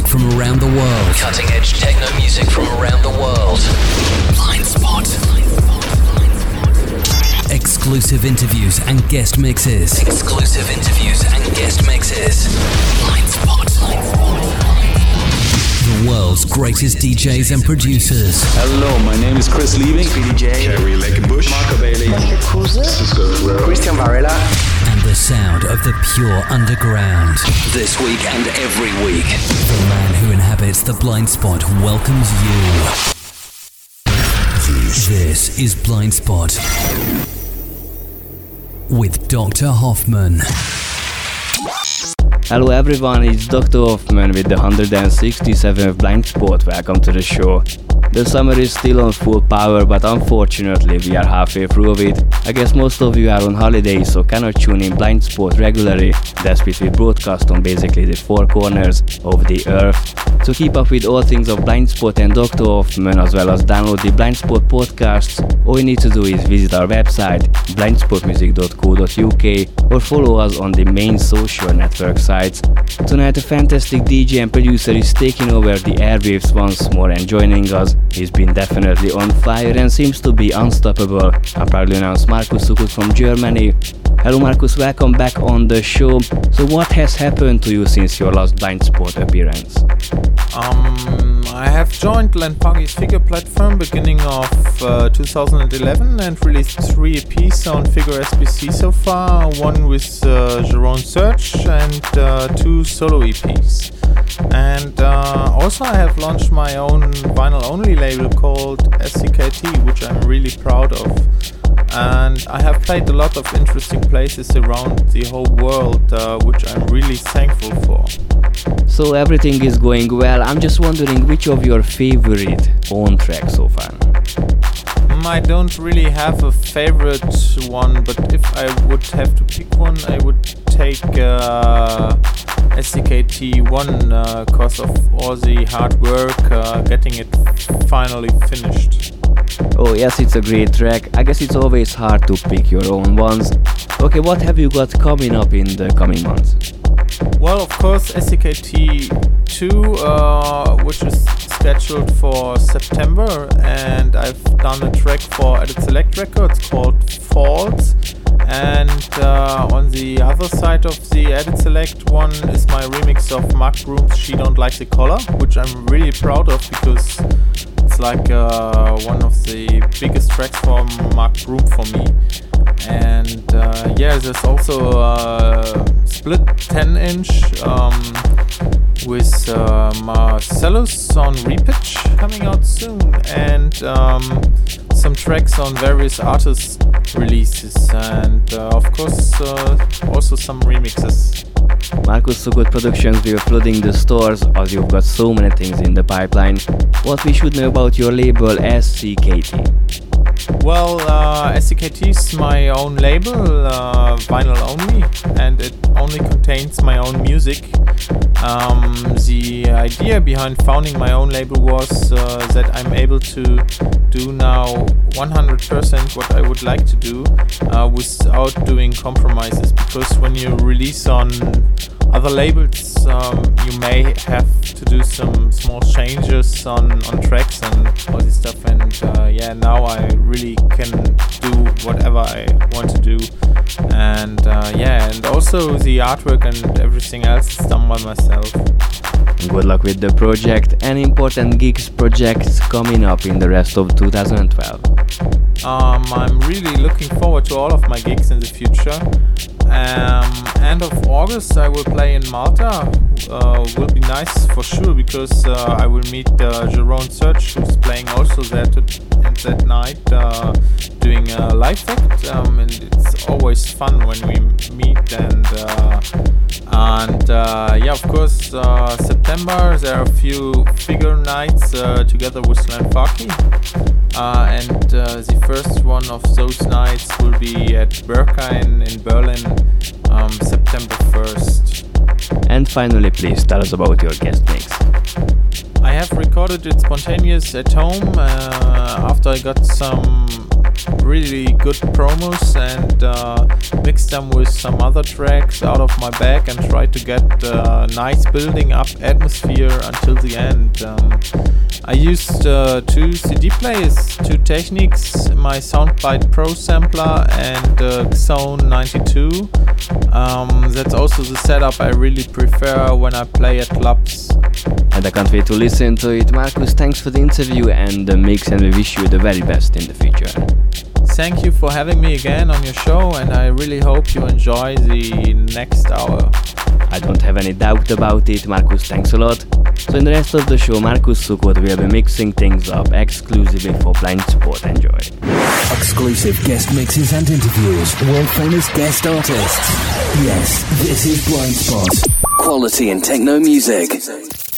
music from around the world. Cutting edge techno music from around the world. Blind Spot. Exclusive interviews and guest mixes. Exclusive interviews and guest mixes. Blind Spot. The world's greatest DJs and producers. Hello, my name is Chris Liebing. Speedy J. Kerry Bush, Marco Bailey. Cisco Ferreira. Christian Varela. And the sound of the pure underground. This week and every week. The man who inhabits the blind spot welcomes you. This is Blind Spot with Dr. Hoffmann. Hello everyone, it's Dr. Hoffmann with the 167th Blind Spot. Welcome to the show. The summer is still on full power, but unfortunately we are halfway through of it. I guess most of you are on holiday, so cannot tune in Blind Spot regularly. That's what we broadcast on basically the four corners of the earth. To keep up with all things of Blind Spot and Dr. Hoffmann, as well as download the Blind Spot podcasts, all you need to do is visit our website blindspotmusic.co.uk or follow us on the main social network sites. Tonight a fantastic DJ and producer is taking over the airwaves once more and joining us. He's been definitely on fire and seems to be unstoppable. I proudly announce Markus Suckut from Germany. Hello Markus, welcome back on the show. So what has happened to you since your last blind spot appearance? Um, I have joined Len Faki's figure platform beginning of uh, 2011 and released three EPs on Figure SPC so far. One with uh, Jeroen Search and uh, two solo EPs. And uh, also, I have launched my own vinyl only label called SCKT, which I'm really proud of. And I have played a lot of interesting places around the whole world, uh, which I'm really thankful for. So everything is going well. I'm just wondering which of your favorite own tracks so far. Mm, I don't really have a favorite one, but if I would have to pick one, I would take uh, SCKT1 because uh, of all the hard work uh, getting it finally finished. Oh yes, it's a great track. I guess it's always hard to pick your own ones. Okay, what have you got coming up in the coming months? Well, of course, SCKT2, uh, which is scheduled for September, and I've done a track for Edit Select Records called Falls. And uh, on the other side of the Edit Select one is my remix of Mark Broom's She Don't Like the Color, which I'm really proud of because it's like uh, one of the biggest tracks from Mark Broom for me. And uh, yeah, there's also a split 10 inch um, with uh, Marcelus on Repitch coming out soon, and um, some tracks on various artists releases, and uh, of course, uh, also some remixes. Markus Suckut Productions, we are flooding the stores as you've got so many things in the pipeline. What we should know about your label SCKT? Well, uh, SCKT is my own label, uh, vinyl only, and it only contains my own music. Um, the idea behind founding my own label was uh, that I'm able to do now 100% what I would like to do uh, without doing compromises. Because when you release on other labels, um, you may have to do some small changes on, on tracks and all this stuff. And uh, yeah, now I really can do whatever I want to do. And uh, yeah, and also the artwork and everything else is done by myself. Good luck with the project and important gigs projects coming up in the rest of 2012. Um, I'm really looking forward to all of my gigs in the future. Um, end of August, I will play in Malta. Uh, will be nice for sure because uh, I will meet uh, Jeroen Search, who's playing also there that night, uh, doing a live act. Um, and it's always fun when we meet. And uh, and yeah, of course, September there are a few figure nights together with Len Faki. and the first one of those nights will be at Berghain in Berlin um, September 1st. And finally, please tell us about your guest mix. I have recorded it spontaneous at home uh, after I got some really good promos and uh, mix them with some other tracks out of my bag and try to get a nice building up atmosphere until the end. Um, I used uh, two CD players, two Technics, my Soundbite Pro sampler and uh, Xone 92. Um, that's also the setup I really prefer when I play at clubs. And I can't wait to listen to it. Markus, thanks for the interview and the mix, and we wish you the very best in the future. Thank you for having me again on your show, and I really hope you enjoy the next hour. I don't have any doubt about it. Markus, thanks a lot. So in the rest of the show, Markus Suckut will be mixing things up exclusively for Blind Spot. Enjoy. Exclusive guest mixes and interviews. World famous guest artists. Yes, this is Blind Spot. Quality in techno music.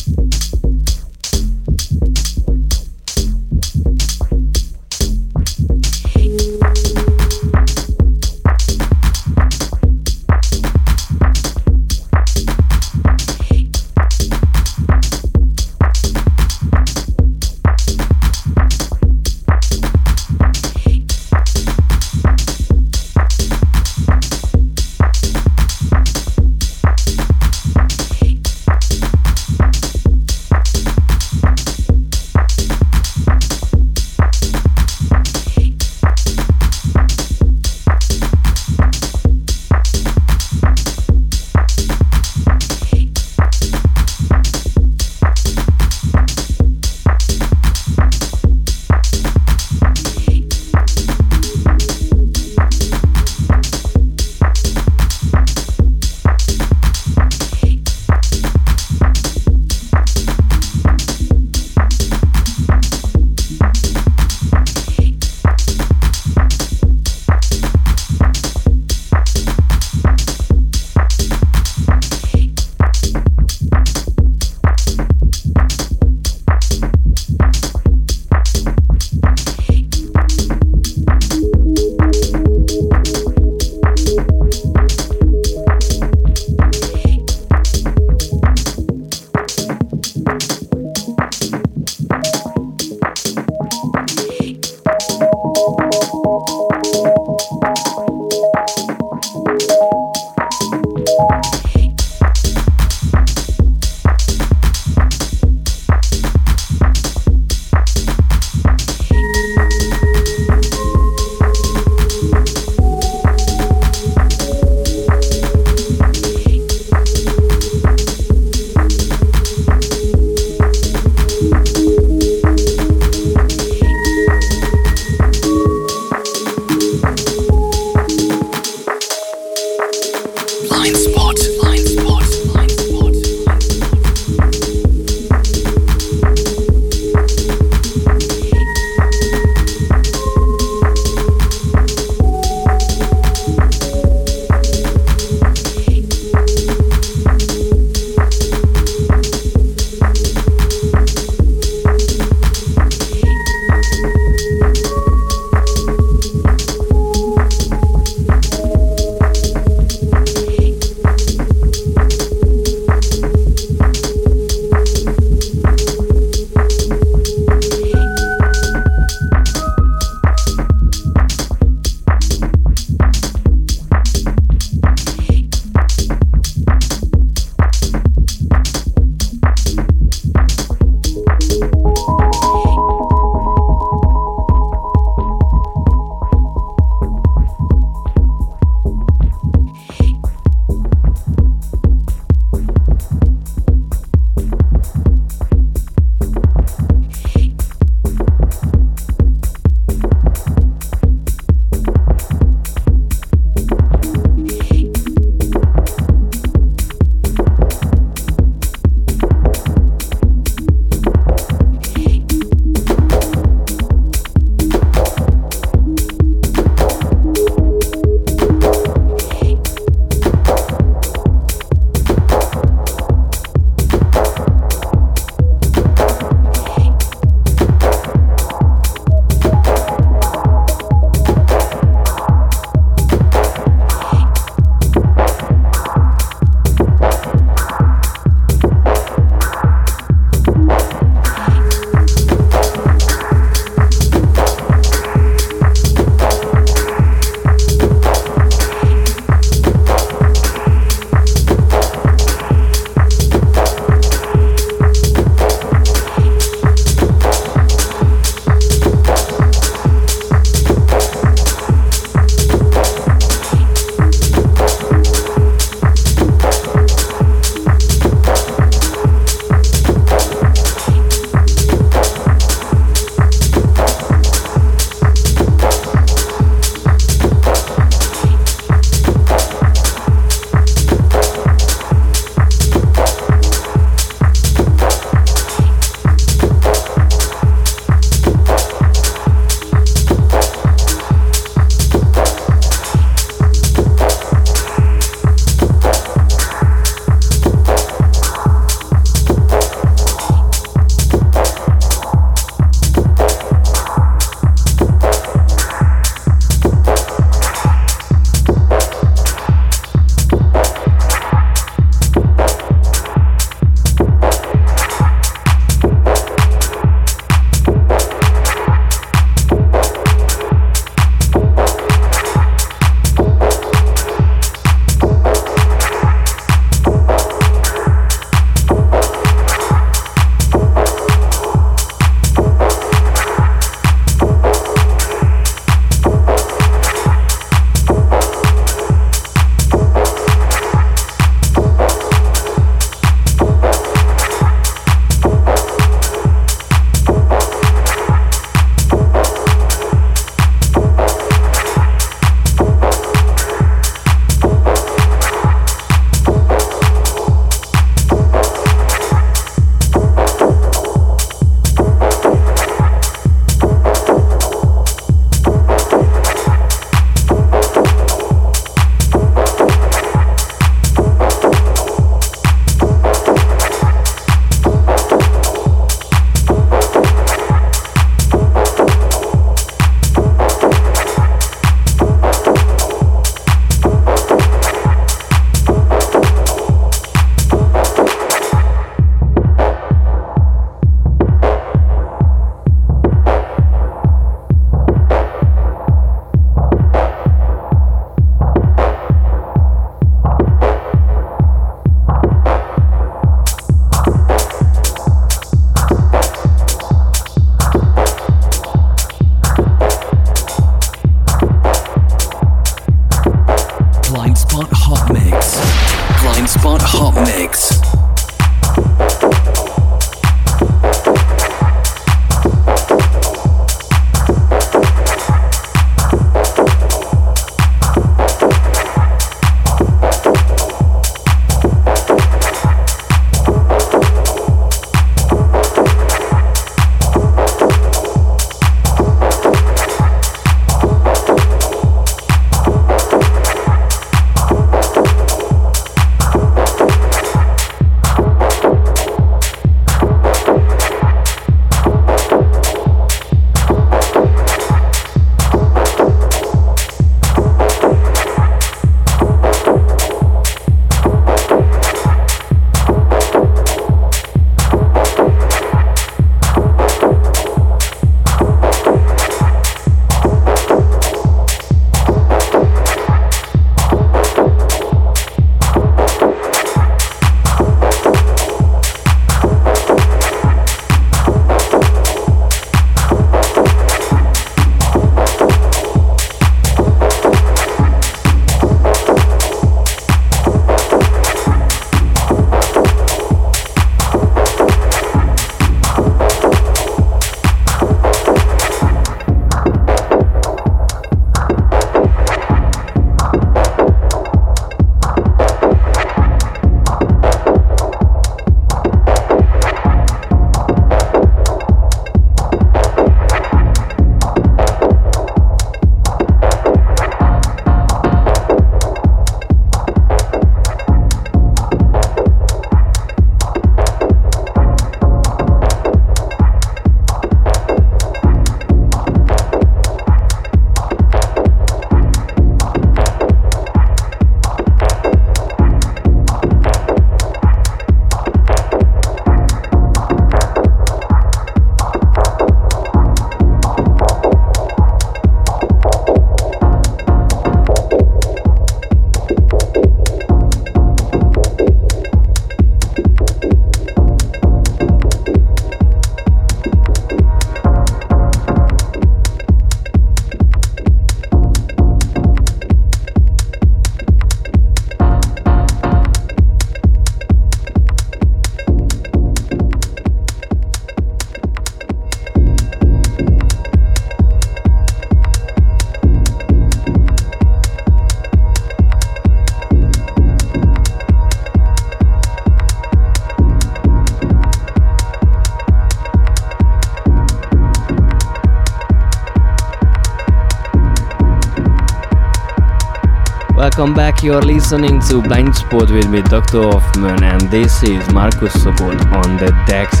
Welcome back. You're listening to Blind Spot with me, Dr. Hoffmann, and this is Markus Suckut on the decks.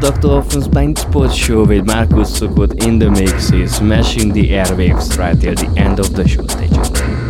Dr. Hoffmann's Blind Spot Show with Markus Suckut in the mixes, smashing the airwaves right till the end of the show. Stay tuned.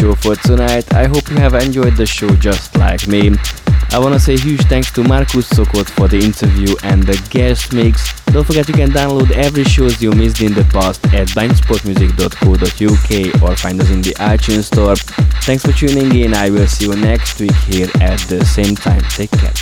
Show for tonight. I hope you have enjoyed the show just like me. I wanna say huge thanks to Markus Suckut for the interview and the guest mix. Don't forget you can download every shows you missed in the past at blindspotmusic.co.uk or find us in the iTunes store. Thanks for tuning in. I will see you next week here at the same time. Take care.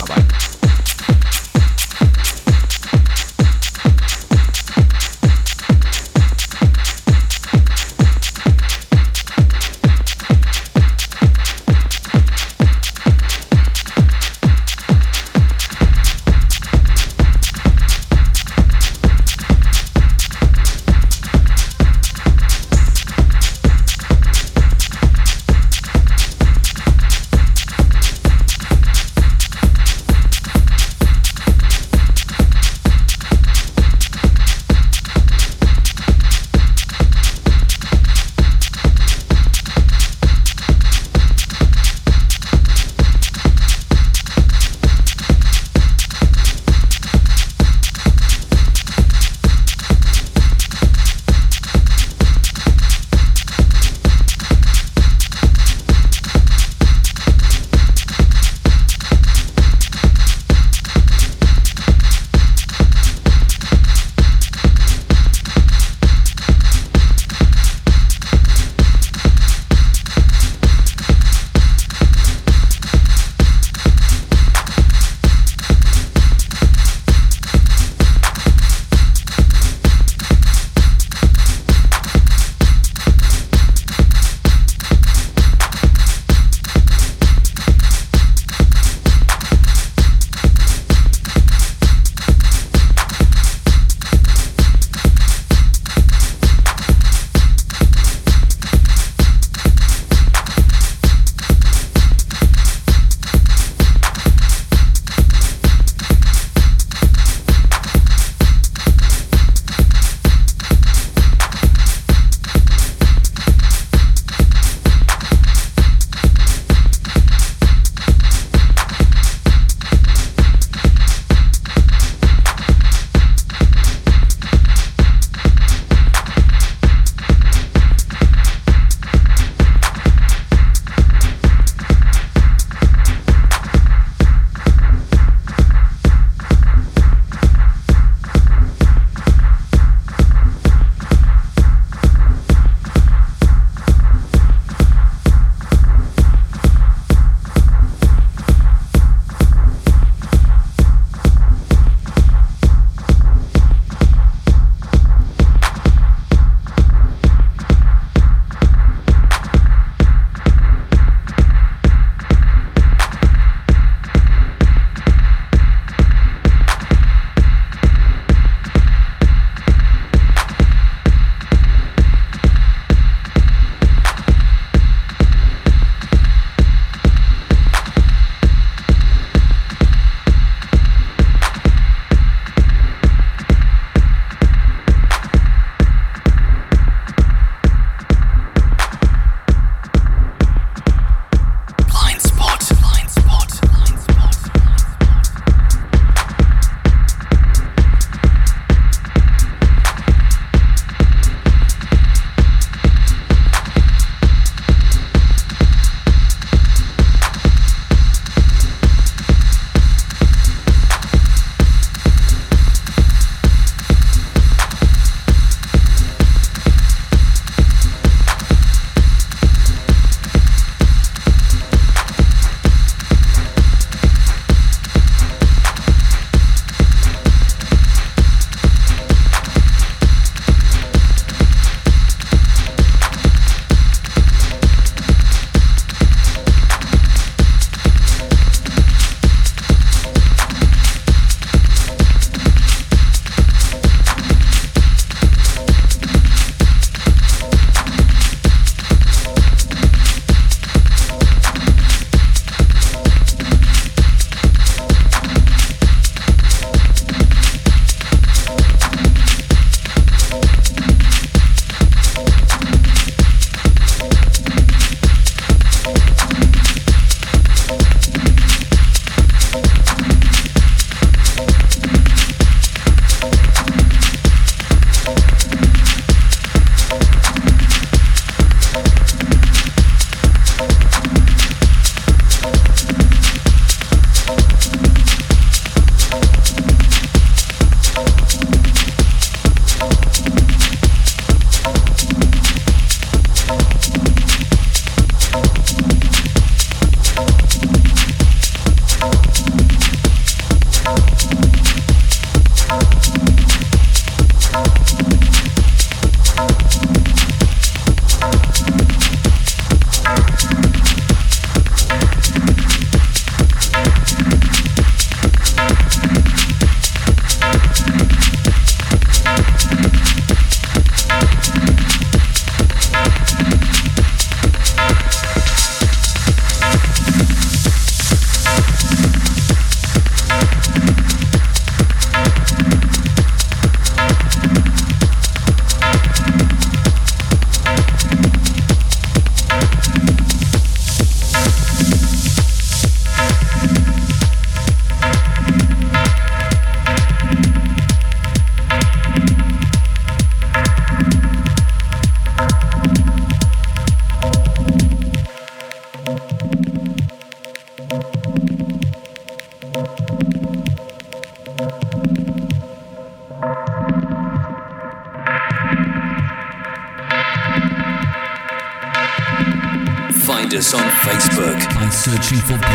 By searching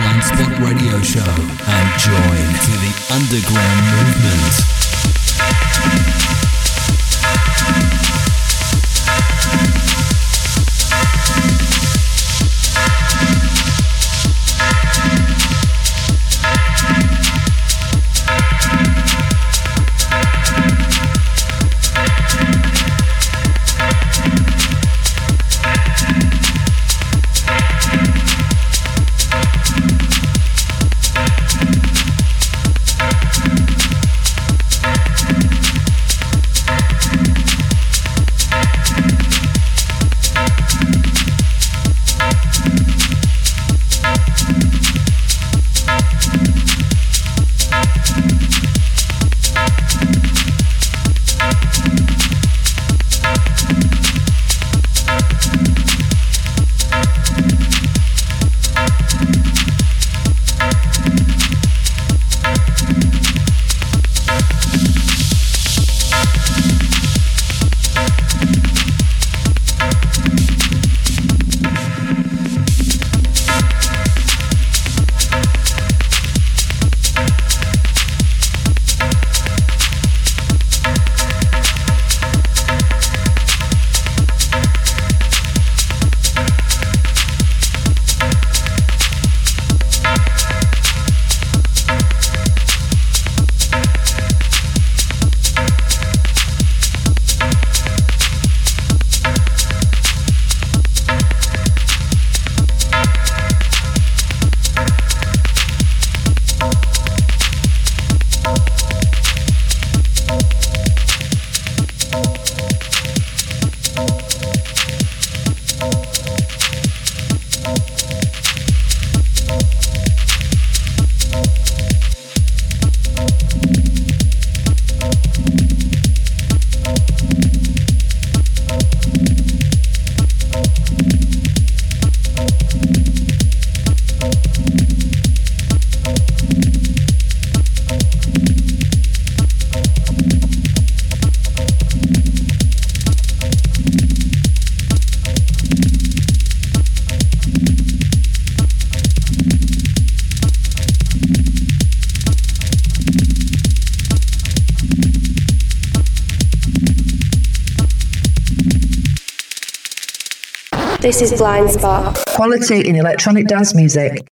This is Blind Spot. Quality in electronic dance music.